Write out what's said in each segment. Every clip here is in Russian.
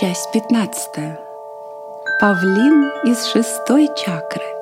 Часть пятнадцатая. Павлин из шестой чакры.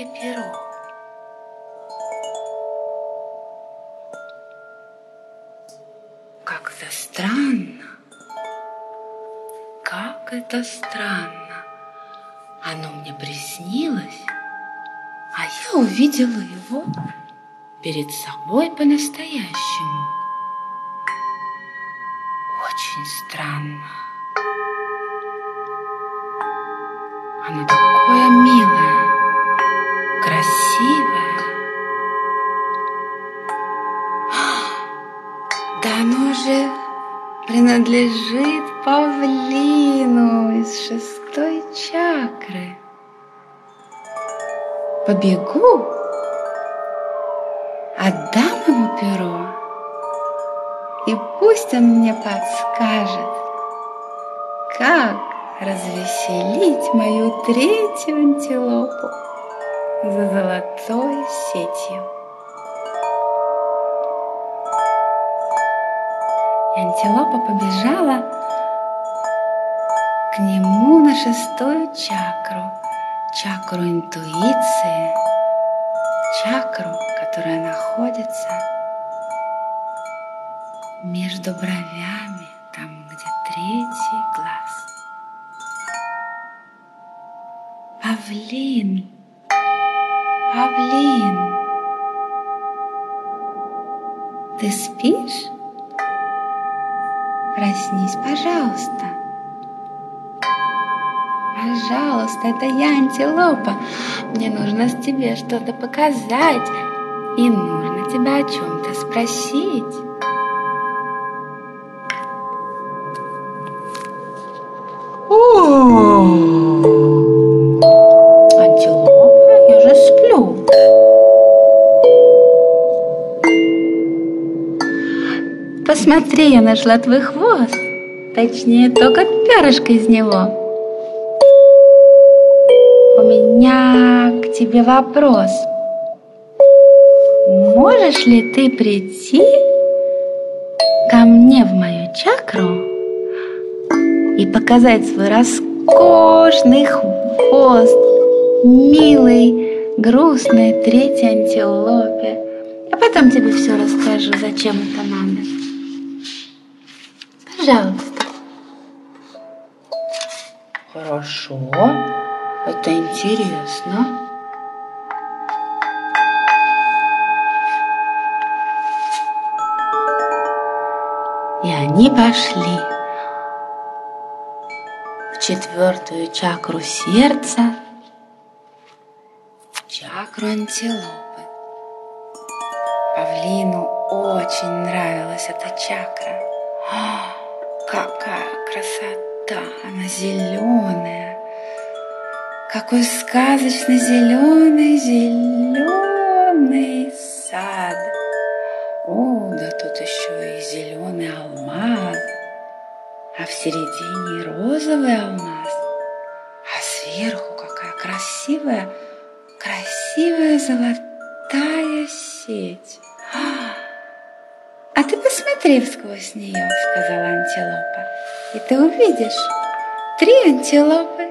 Павлинье перо. Как это странно, как это странно. Оно мне приснилось, а я увидела его перед собой по-настоящему. Очень странно. Оно такое милое, Да оно же принадлежит павлину из шестой чакры. Побегу отдам ему перо, и пусть он мне подскажет, как развеселить мою третью антилопу за золотой сетью. И антилопа побежала к нему на шестую чакру, чакру интуиции, чакру, которая находится между бровями, там, где третий глаз. Павлин, Павлин, ты спишь? Проснись, пожалуйста. Пожалуйста, это я, антилопа. Мне нужно с тебе что-то показать. И нужно тебя о чем-то спросить. Антилопа, Посмотри, я нашла твой хвост. Точнее, только перышко из него. У меня к тебе вопрос. Можешь ли ты прийти ко мне в мою чакру и показать свой роскошный хвост милой, грустной третьей антилопе? А потом тебе все расскажу, зачем это надо. Пожалуйста. Хорошо, это интересно. И они пошли в четвертую чакру сердца, в чакру антилопы. Павлину очень нравилась эта чакра. Какая красота! Она зеленая. Какой сказочно зеленый, зеленый сад. О, да тут еще и зеленый алмаз, а в середине розовый алмаз, а сверху какая красивая, красивая золотая сеть. Посмотри сквозь нее, сказала антилопа, и ты увидишь три антилопы.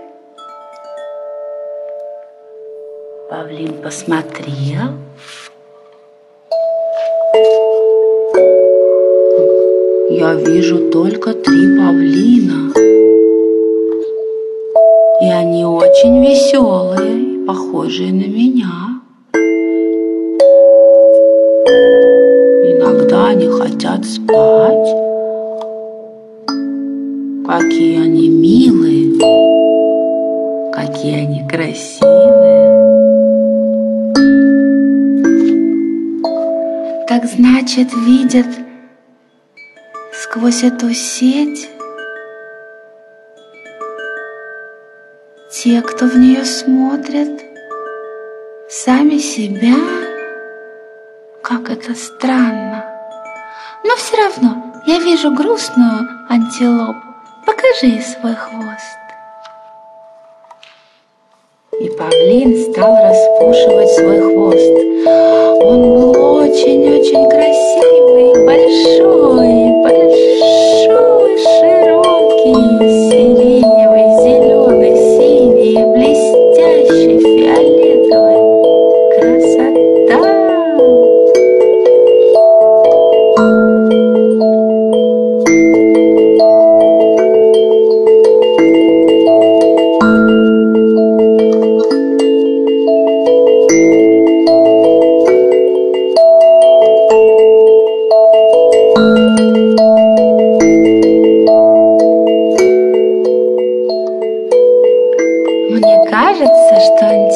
Павлин посмотрел. Я вижу только три павлина. И они очень веселые, похожие на меня. Иногда они хотят спать. Какие они милые, какие они красивые. Так значит, видят сквозь эту сеть те, кто в нее смотрят, сами себя. Как это странно. Но все равно я вижу грустную антилопу. Покажи свой хвост. И павлин стал распушивать свой хвост. Он был очень-очень красивый, большой, большой,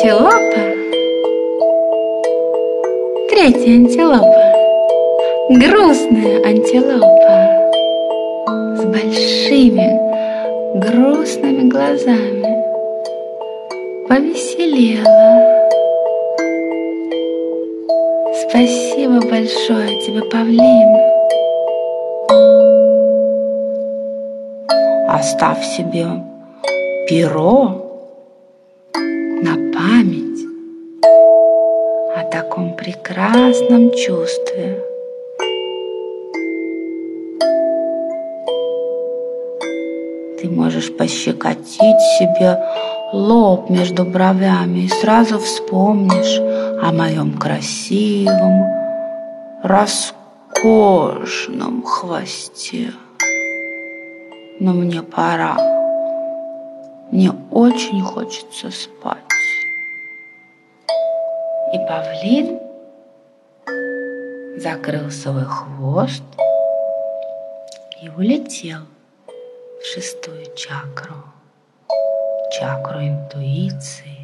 антилопа, третья антилопа, грустная антилопа. С большими грустными глазами. Повеселела. Спасибо большое тебе, павлин. Оставь себе перо память о таком прекрасном чувстве. Ты можешь пощекотить себе лоб между бровями и сразу вспомнишь о моем красивом, роскошном хвосте. Но мне пора. Мне очень хочется спать. И павлин закрыл свой хвост и улетел в шестую чакру, чакру интуиции,